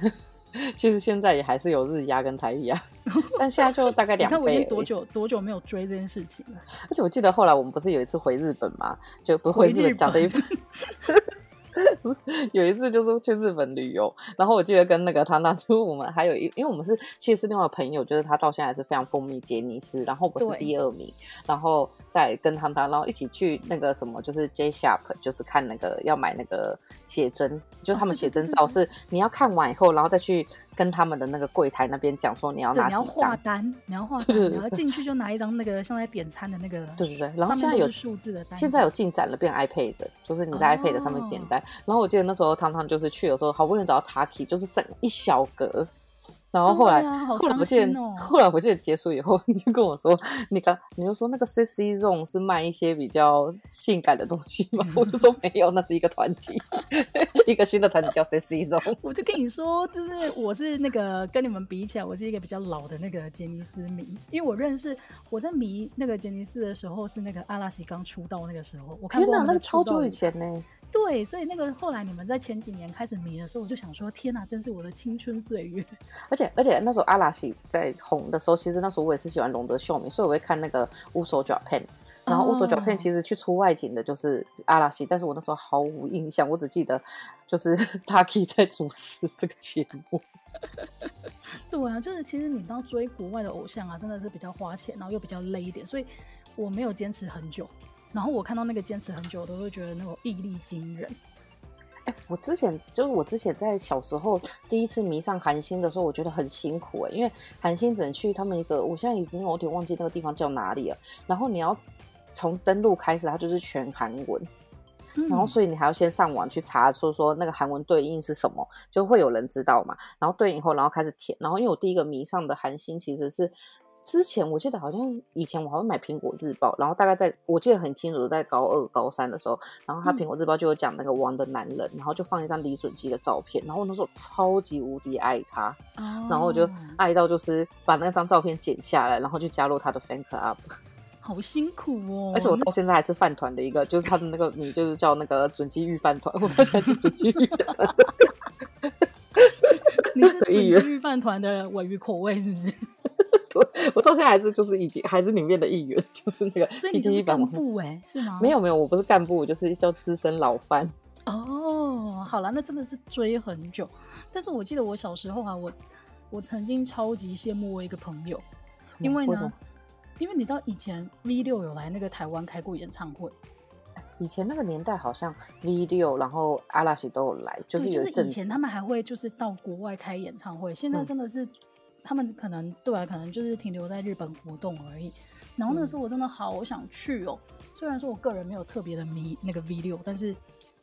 其实现在也还是有日压跟台压，但现在就大概两倍。你看我已经多久多久没有追这件事情了？而且我记得后来我们不是有一次回日本嘛，就不回日本讲的一。有一次就是去日本旅游，然后我记得跟那个唐唐，就我们还有一，因为我们是其实是另外朋友，就是他到现在是非常风靡杰尼斯，然后我是第二名，然后再跟唐唐，然后一起去那个什么，就是 J Shop，就是看那个要买那个写真，就他们写真照是你要看完以后，然后再去。跟他们的那个柜台那边讲说，你要拿几张？你要画单，你要画单，然后进去就拿一张那个像在点餐的那个。对对对，然后现在有数字的单，现在有进展了，变 iPad 的，就是你在 iPad 上面点单。哦、然后我记得那时候汤汤就是去的时候，好不容易找到 Taki，就是剩一小格，然后后来，啊、好后来我记得，哦、后来我记得结束以后，你就跟我说，你刚你就说那个 sexy zone 是卖一些比较性感的东西吗？我就说没有，那是一个团体，一个新的团体叫 sexy zone。我就跟你说，就是我是那个跟你们比起来，我是一个比较老的那个杰尼斯迷，因为我认识我在迷那个杰尼斯的时候是那个阿拉西刚出道那个时候，我看过那个超久以前呢。对，所以那个后来你们在前几年开始迷的时候，我就想说，天哪，真是我的青春岁月。而且而且那时候阿拉西在红的时候，其实那时候我也是喜欢龙德秀明，所以我会看那个乌手脚片。然后乌索角片其实去出外景的就是阿拉西，但是我那时候毫无印象，我只记得就是 Taki 在主持这个节目。对啊，就是其实你到追国外的偶像啊，真的是比较花钱，然后又比较累一点，所以我没有坚持很久。然后我看到那个坚持很久，都会觉得那种毅力惊人。哎，我之前就是我之前在小时候第一次迷上韩星的时候，我觉得很辛苦哎，因为韩星只能去他们一个，我现在已经有点忘记那个地方叫哪里了。然后你要从登录开始，它就是全韩文，嗯、然后所以你还要先上网去查，说说那个韩文对应是什么，就会有人知道嘛。然后对应以后，然后开始填。然后因为我第一个迷上的韩星其实是。之前我记得好像以前我还会买苹果日报，然后大概在我记得很清楚在高二高三的时候，然后他苹果日报就有讲那个王的男人，然后就放一张李准基的照片，然后我那时候超级无敌爱他，然后我就爱到就是把那张照片剪下来，然后就加入他的 fan club，好辛苦哦，而且我到现在还是饭团的一个，就是他的那个名就是叫那个准基玉饭团，我到现在是准基玉饭团，你是准基御饭团的尾鱼口味是不是？我到现在还是就是已经还是里面的一员，就是那个。所以你就是干部哎，是吗？没有没有，我不是干部，我就是叫资深老番。哦，好了，那真的是追很久。但是我记得我小时候啊，我我曾经超级羡慕我一个朋友，因为呢，为因为你知道以前 V 六有来那个台湾开过演唱会，以前那个年代好像 V 六，然后阿拉西都有来，就是就是以前他们还会就是到国外开演唱会，现在真的是。嗯他们可能对啊，可能就是停留在日本活动而已。然后那个时候我真的好想去哦，嗯、虽然说我个人没有特别的迷那个 V 六，但是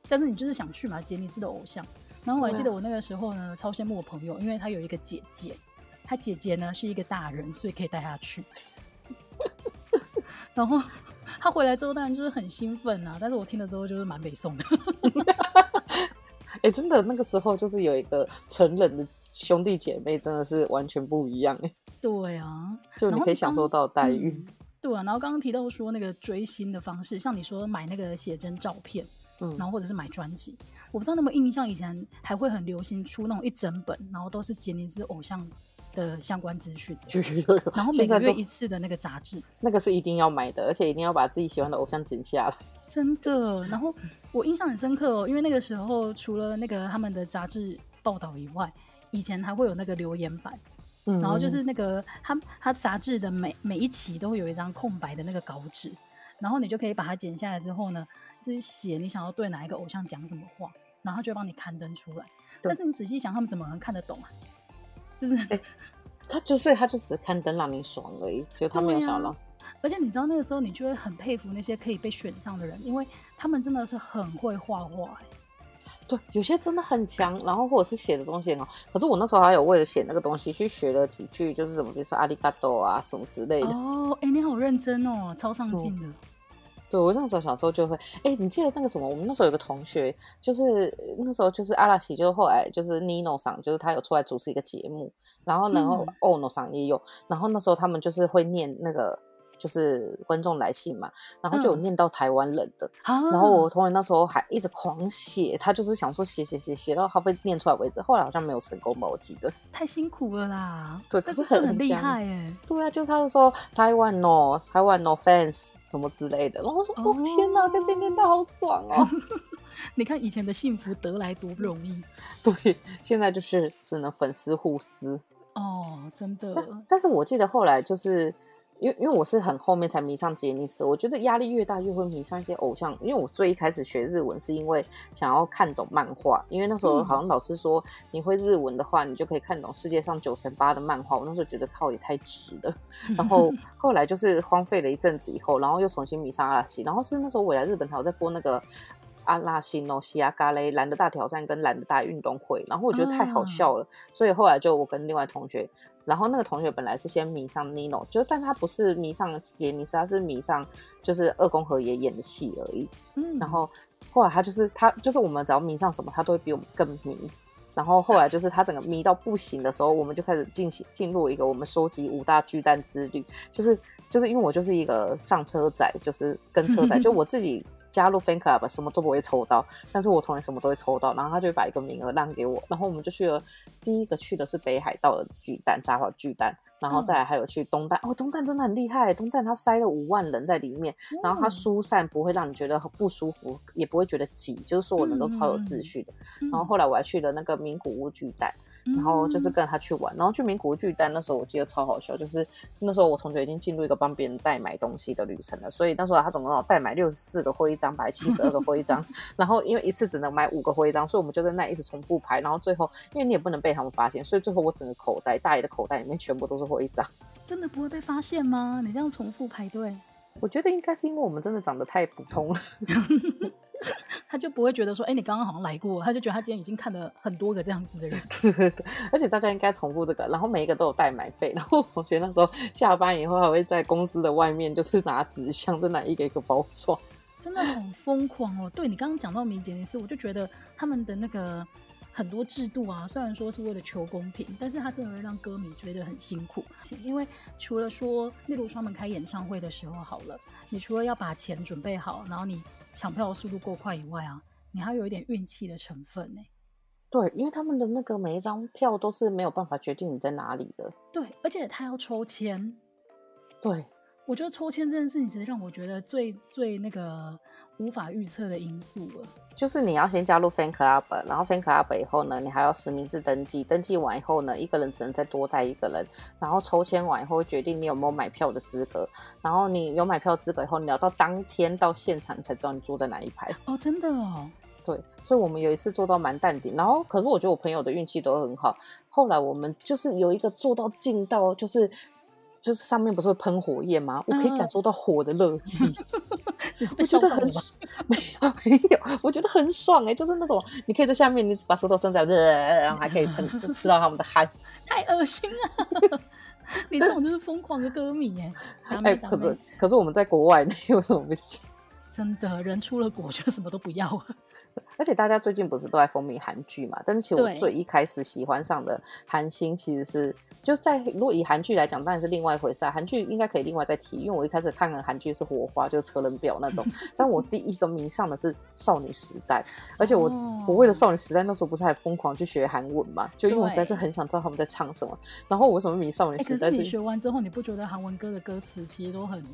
但是你就是想去嘛，杰尼斯的偶像。然后我还记得我那个时候呢，超羡慕我朋友，因为他有一个姐姐，他姐姐呢是一个大人，所以可以带他去。然后他回来之后当然就是很兴奋啊，但是我听了之后就是蛮北宋的。哎、欸，真的那个时候就是有一个成人的。兄弟姐妹真的是完全不一样哎。对啊，就你可以享受到待遇。嗯、对啊，然后刚刚提到说那个追星的方式，像你说买那个写真照片，嗯，然后或者是买专辑，我不知道那么印象以前还会很流行出那种一整本，然后都是杰尼斯偶像的相关资讯，然后每个月一次的那个杂志，那个是一定要买的，而且一定要把自己喜欢的偶像剪下来。真的，然后我印象很深刻哦，因为那个时候除了那个他们的杂志报道以外。以前还会有那个留言板，嗯、然后就是那个他他杂志的每每一期都会有一张空白的那个稿纸，然后你就可以把它剪下来之后呢，就是写你想要对哪一个偶像讲什么话，然后就会帮你刊登出来。但是你仔细想，他们怎么能看得懂啊？就是，欸、他就所以他就只是刊登让你爽而已，就他没有想到、啊。而且你知道那个时候，你就会很佩服那些可以被选上的人，因为他们真的是很会画画、欸。对，有些真的很强，然后或者是写的东西很好。可是我那时候还有为了写那个东西去学了几句，就是什么，比如说阿里嘎多啊什么之类的。哦，哎、欸，你好认真哦，超上进的。对，我那时候小时候就会，哎、欸，你记得那个什么？我们那时候有个同学，就是那时候就是阿拉西，就是后来就是 Nino 桑，就是他有出来主持一个节目，然后然后 Ono 桑也有，然后那时候他们就是会念那个。就是观众来信嘛，然后就有念到台湾人的，嗯、然后我同学那时候还一直狂写，他就是想说写写写写到他被念出来为止，后来好像没有成功吧，我记得。太辛苦了啦，对，可是很很厉害哎。对啊，就是他就说台湾 no，台湾 no fans 什么之类的，然后我说哦，哦天哪，被被念到好爽哦！你看以前的幸福得来多不容易，对，现在就是只能粉丝互撕哦，真的。但但是我记得后来就是。因为因为我是很后面才迷上杰尼斯，我觉得压力越大越会迷上一些偶像。因为我最一开始学日文是因为想要看懂漫画，因为那时候好像老师说你会日文的话，你就可以看懂世界上九成八的漫画。我那时候觉得靠也太值了。然后 后来就是荒废了一阵子以后，然后又重新迷上阿拉西。然后是那时候我来日本才有在播那个阿拉西诺西亚嘎雷蓝的大挑战跟蓝的大运动会，然后我觉得太好笑了，哦、所以后来就我跟另外同学，然后那个同学本来是先迷上 Nino，就但他不是迷上杰尼斯，他是迷上就是二宫和也演的戏而已。嗯，然后后来他就是他就是我们只要迷上什么，他都会比我们更迷。然后后来就是他整个迷到不行的时候，我们就开始进行进入一个我们收集五大巨蛋之旅，就是就是因为我就是一个上车仔，就是跟车仔，就我自己加入 Fan Club 什么都不会抽到，但是我同学什么都会抽到，然后他就把一个名额让给我，然后我们就去了，第一个去的是北海道的巨蛋，札幌巨蛋。然后再来还有去东蛋、嗯、哦，东蛋真的很厉害，东蛋它塞了五万人在里面，嗯、然后它疏散不会让你觉得很不舒服，也不会觉得挤，就是所有人都超有秩序的。嗯、然后后来我还去了那个名古屋巨蛋。然后就是跟他去玩，然后去名古屋巨蛋那时候我记得超好笑，就是那时候我同学已经进入一个帮别人代买东西的旅程了，所以那时候他总共要代买六十四个徽章，百七十二个徽章，然后因为一次只能买五个徽章，所以我们就在那一直重复排，然后最后因为你也不能被他们发现，所以最后我整个口袋大爷的口袋里面全部都是徽章。真的不会被发现吗？你这样重复排队？我觉得应该是因为我们真的长得太普通了。他就不会觉得说，哎、欸，你刚刚好像来过，他就觉得他今天已经看了很多个这样子的人。对 对对，而且大家应该重复这个，然后每一个都有代买费。然后同学那时候下班以后还会在公司的外面，就是拿纸箱在拿一个一个包装，真的很疯狂哦。对，你刚刚讲到米杰尼斯，我就觉得他们的那个很多制度啊，虽然说是为了求公平，但是他真的会让歌迷追得很辛苦。因为除了说，例如说他们开演唱会的时候好了，你除了要把钱准备好，然后你。抢票的速度够快以外啊，你还有一点运气的成分呢。对，因为他们的那个每一张票都是没有办法决定你在哪里的。对，而且他要抽签。对，我觉得抽签这件事情其实让我觉得最最那个。无法预测的因素了，就是你要先加入 Fan Club，然后 Fan Club 以后呢，你还要实名制登记，登记完以后呢，一个人只能再多带一个人，然后抽签完以后会决定你有没有买票的资格，然后你有买票资格以后，你要到当天到现场才知道你坐在哪一排。哦，真的哦。对，所以我们有一次做到蛮淡定，然后可是我觉得我朋友的运气都很好，后来我们就是有一个做到近到就是。就是上面不是会喷火焰吗？我可以感受到火的热气，你是被烧到了吗？没有 没有，我觉得很爽哎、欸，就是那种你可以在下面，你把舌头伸在，然后还可以喷，就吃到他们的汗，太恶心了！你这种就是疯狂的歌迷哎、欸！哎、欸，可是可是我们在国外，你有什么不行？真的，人出了国就什么都不要了。而且大家最近不是都在风靡韩剧嘛？但是其实我最一开始喜欢上的韩星其实是就在如果以韩剧来讲，当然是另外一回事啊。韩剧应该可以另外再提，因为我一开始看的韩剧是《火花》，就是车轮表那种。但我第一个迷上的是少女时代，而且我、哦、我为了少女时代那时候不是还疯狂去学韩文嘛？就因为我实在是很想知道他们在唱什么。然后我为什么迷少女时代？欸、是你学完之后，你不觉得韩文歌的歌词其实都很？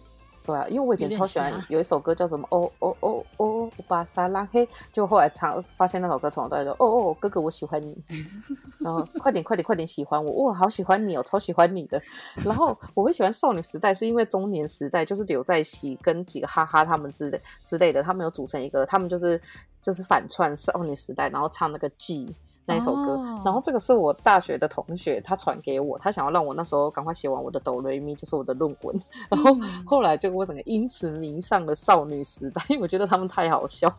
对啊，因为我以前超喜欢有一首歌叫什么哦哦哦哦巴萨拉黑，就后来唱发现那首歌从头到尾说哦哦哥哥我喜欢你，然后快点快点快点喜欢我，哇好喜欢你哦，超喜欢你的。然后我会喜欢少女时代，是因为中年时代就是刘在熙跟几个哈哈他们之类之类的，他们有组成一个，他们就是就是反串少女时代，然后唱那个 G。那一首歌，oh. 然后这个是我大学的同学，他传给我，他想要让我那时候赶快写完我的哆来咪，就是我的论文。然后后来就我整个因此迷上了少女时代，因为我觉得他们太好笑。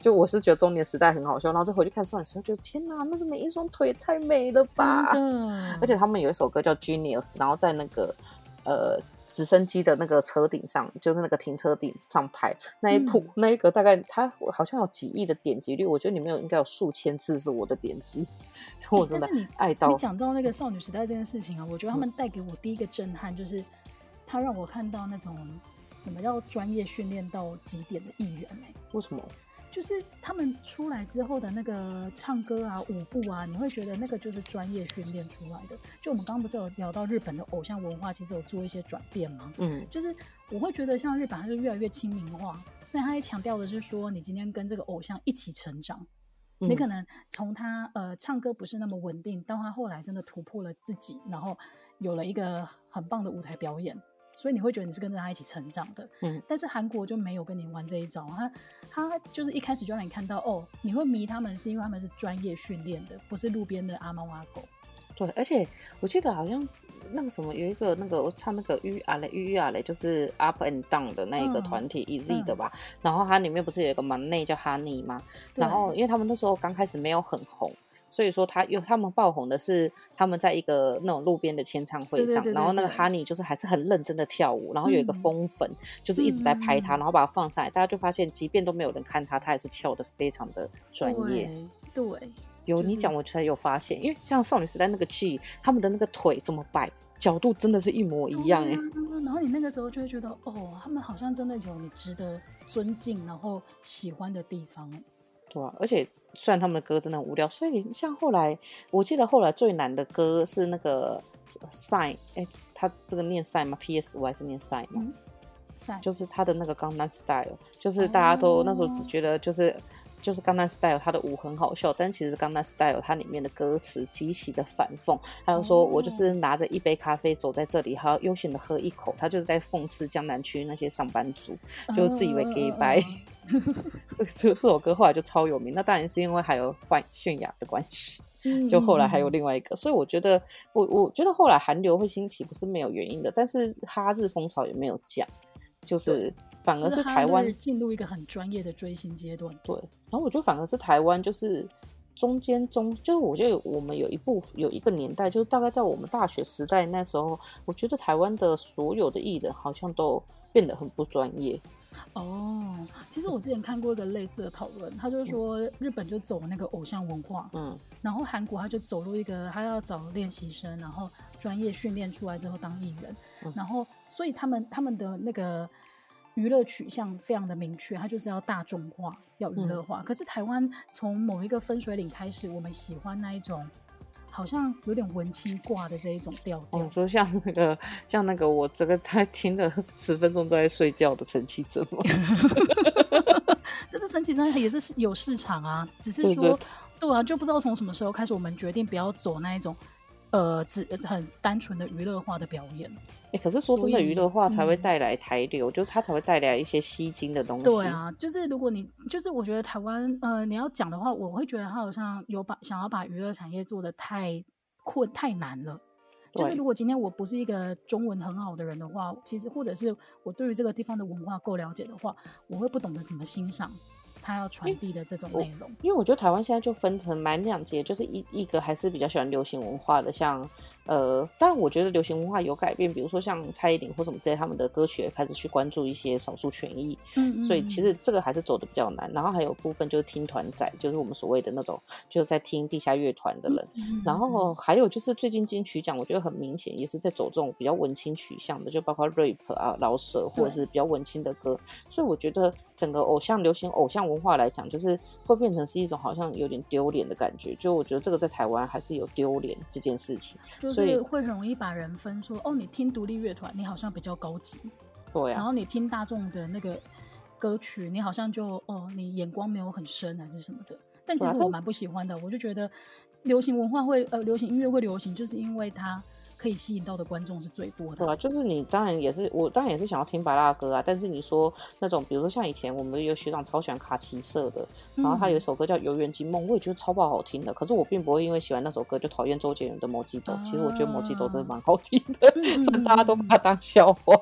就我是觉得中年时代很好笑，然后再回去看少女时代，觉得天哪，那是每一双腿太美了吧！而且他们有一首歌叫 Genius，然后在那个呃。直升机的那个车顶上，就是那个停车顶上拍那一部，嗯、那一个大概它好像有几亿的点击率，我觉得里面有应该有数千次是我的点击，我真的爱到。欸、你讲到那个少女时代这件事情啊，我觉得他们带给我第一个震撼就是，他让我看到那种什么叫专业训练到极点的艺人、欸、为什么？就是他们出来之后的那个唱歌啊、舞步啊，你会觉得那个就是专业训练出来的。就我们刚刚不是有聊到日本的偶像文化，其实有做一些转变吗？嗯，就是我会觉得像日本，它是越来越亲民化，所以他也强调的是说，你今天跟这个偶像一起成长，嗯、你可能从他呃唱歌不是那么稳定，到他后来真的突破了自己，然后有了一个很棒的舞台表演。所以你会觉得你是跟着他一起成长的，嗯，但是韩国就没有跟你玩这一招，他他就是一开始就让你看到，哦，你会迷他们是因为他们是专业训练的，不是路边的阿猫阿狗。对，而且我记得好像那个什么有一个那个我唱那个玉阿雷玉阿雷，就是 Up and Down 的那一个团体 Easy 的吧。嗯、然后它里面不是有一个门内叫 Honey 吗？对然后因为他们那时候刚开始没有很红，所以说他有他们爆红的是他们在一个那种路边的签唱会上，然后那个 Honey 就是还是很认真的跳舞，然后有一个疯粉、嗯、就是一直在拍他，然后把他放上来，大家就发现即便都没有人看他，他还是跳的非常的专业。对。对有你讲，我才有发现，因为像少女时代那个 G，他们的那个腿怎么摆，角度真的是一模一样哎、啊。然后你那个时候就会觉得，哦，他们好像真的有你值得尊敬，然后喜欢的地方。对啊，而且虽然他们的歌真的很无聊，所以像后来，我记得后来最难的歌是那个 Sign，哎，他这个念 Sign 吗？P S 我还是念 Sign 吗？Sign、嗯、就是他的那个 Gangnam Style，就是大家都、哦、那时候只觉得就是。就是《Gangnam Style》，他的舞很好笑，但其实《Gangnam Style》它里面的歌词极其的反讽。还有说，我就是拿着一杯咖啡走在这里，还要悠闲的喝一口，他就是在讽刺江南区那些上班族，就自以为 gay 白。这这这首歌后来就超有名，那当然是因为还有换泫雅的关系。就后来还有另外一个，所以我觉得，我我觉得后来韩流会兴起不是没有原因的，但是哈日风潮也没有降，就是。反而是台湾进入一个很专业的追星阶段。对，然后我觉得反而是台湾，就是中间中，就是我觉得我们有一部有一个年代，就是大概在我们大学时代那时候，我觉得台湾的所有的艺人好像都变得很不专业。哦，其实我之前看过一个类似的讨论，他就是说日本就走那个偶像文化，嗯，然后韩国他就走入一个他要找练习生，然后专业训练出来之后当艺人，嗯、然后所以他们他们的那个。娱乐取向非常的明确，他就是要大众化，要娱乐化。嗯、可是台湾从某一个分水岭开始，我们喜欢那一种好像有点文青挂的这一种调调。你说、哦、像那个，像那个，我这个他听了 十分钟都在睡觉的陈绮贞吗？但是陈绮贞也是有市场啊，只是说对啊，就不知道从什么时候开始，我们决定不要走那一种。呃，只很单纯的娱乐化的表演。哎、欸，可是说真的，娱乐化才会带来台流，嗯、就是它才会带来一些吸睛的东西。对啊，就是如果你，就是我觉得台湾，呃，你要讲的话，我会觉得它好像有把想要把娱乐产业做的太困太难了。就是如果今天我不是一个中文很好的人的话，其实或者是我对于这个地方的文化够了解的话，我会不懂得怎么欣赏。他要传递的这种内容，因为我觉得台湾现在就分成蛮两节，就是一一个还是比较喜欢流行文化的，像呃，但我觉得流行文化有改变，比如说像蔡依林或什么之类，他们的歌曲也开始去关注一些少数权益，嗯，嗯，所以其实这个还是走的比较难。然后还有部分就是听团仔，就是我们所谓的那种就是在听地下乐团的人。然后还有就是最近金曲奖，我觉得很明显也是在走这种比较文青取向的，就包括 rap 啊、饶舌或者是比较文青的歌。所以我觉得整个偶像流行偶像文化来讲，就是会变成是一种好像有点丢脸的感觉。就我觉得这个在台湾还是有丢脸这件事情，就是会容易把人分说哦，你听独立乐团，你好像比较高级，对啊。然后你听大众的那个歌曲，你好像就哦，你眼光没有很深还是什么的。但其实我蛮不喜欢的，我就觉得流行文化会呃，流行音乐会流行，就是因为它。可以吸引到的观众是最多的。对啊，就是你当然也是，我当然也是想要听白蜡歌啊。但是你说那种，比如说像以前我们有学长超喜欢卡其色的，然后他有一首歌叫《游园惊梦》，我也觉得超爆好听的。可是我并不会因为喜欢那首歌就讨厌周杰伦的《摩吉斗》。其实我觉得《摩吉斗》真的蛮好听的，虽然大家都把它当笑话。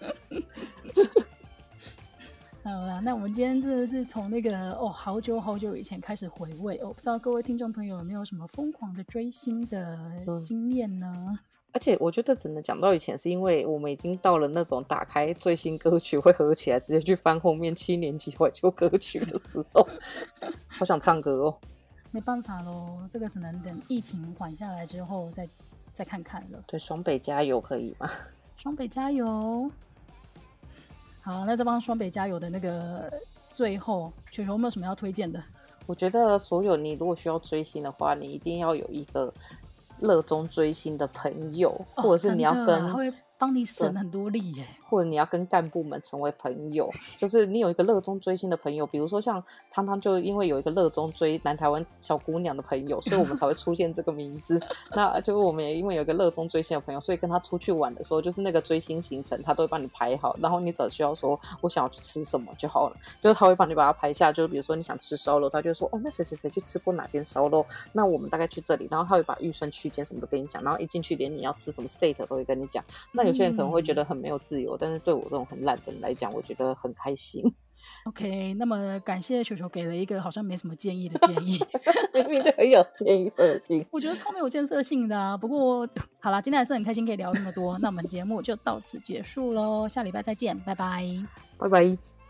好啦，那我们今天真的是从那个哦，好久好久以前开始回味哦，不知道各位听众朋友有没有什么疯狂的追星的经验呢？嗯。而且我觉得只能讲到以前，是因为我们已经到了那种打开最新歌曲会合起来直接去翻后面七年级怀旧歌曲的时候，好想唱歌哦。没办法喽，这个只能等疫情缓下来之后再再看看了。对，双北加油可以吗？双北加油。好，那这帮双北加油的那个最后，球球有没有什么要推荐的？我觉得所有你如果需要追星的话，你一定要有一个热衷追星的朋友，哦、或者是你要跟帮你省很多力耶。或者你要跟干部们成为朋友，就是你有一个热衷追星的朋友，比如说像汤汤，就因为有一个热衷追南台湾小姑娘的朋友，所以我们才会出现这个名字。那就是我们也因为有一个热衷追星的朋友，所以跟他出去玩的时候，就是那个追星行程，他都会帮你排好，然后你只需要说我想要去吃什么就好了，就是他会帮你把它排下。就是比如说你想吃烧肉，他就说哦，那谁谁谁去吃过哪间烧肉，那我们大概去这里，然后他会把预算区间什么都跟你讲，然后一进去连你要吃什么 set 都会跟你讲。那有些人可能会觉得很没有自由，嗯、但是对我这种很懒的人来讲，我觉得很开心。OK，那么感谢球球给了一个好像没什么建议的建议，明明就很有建设性。我觉得超没有建设性的啊。不过好啦，今天还是很开心可以聊那么多。那我们节目就到此结束喽，下礼拜再见，拜拜，拜拜。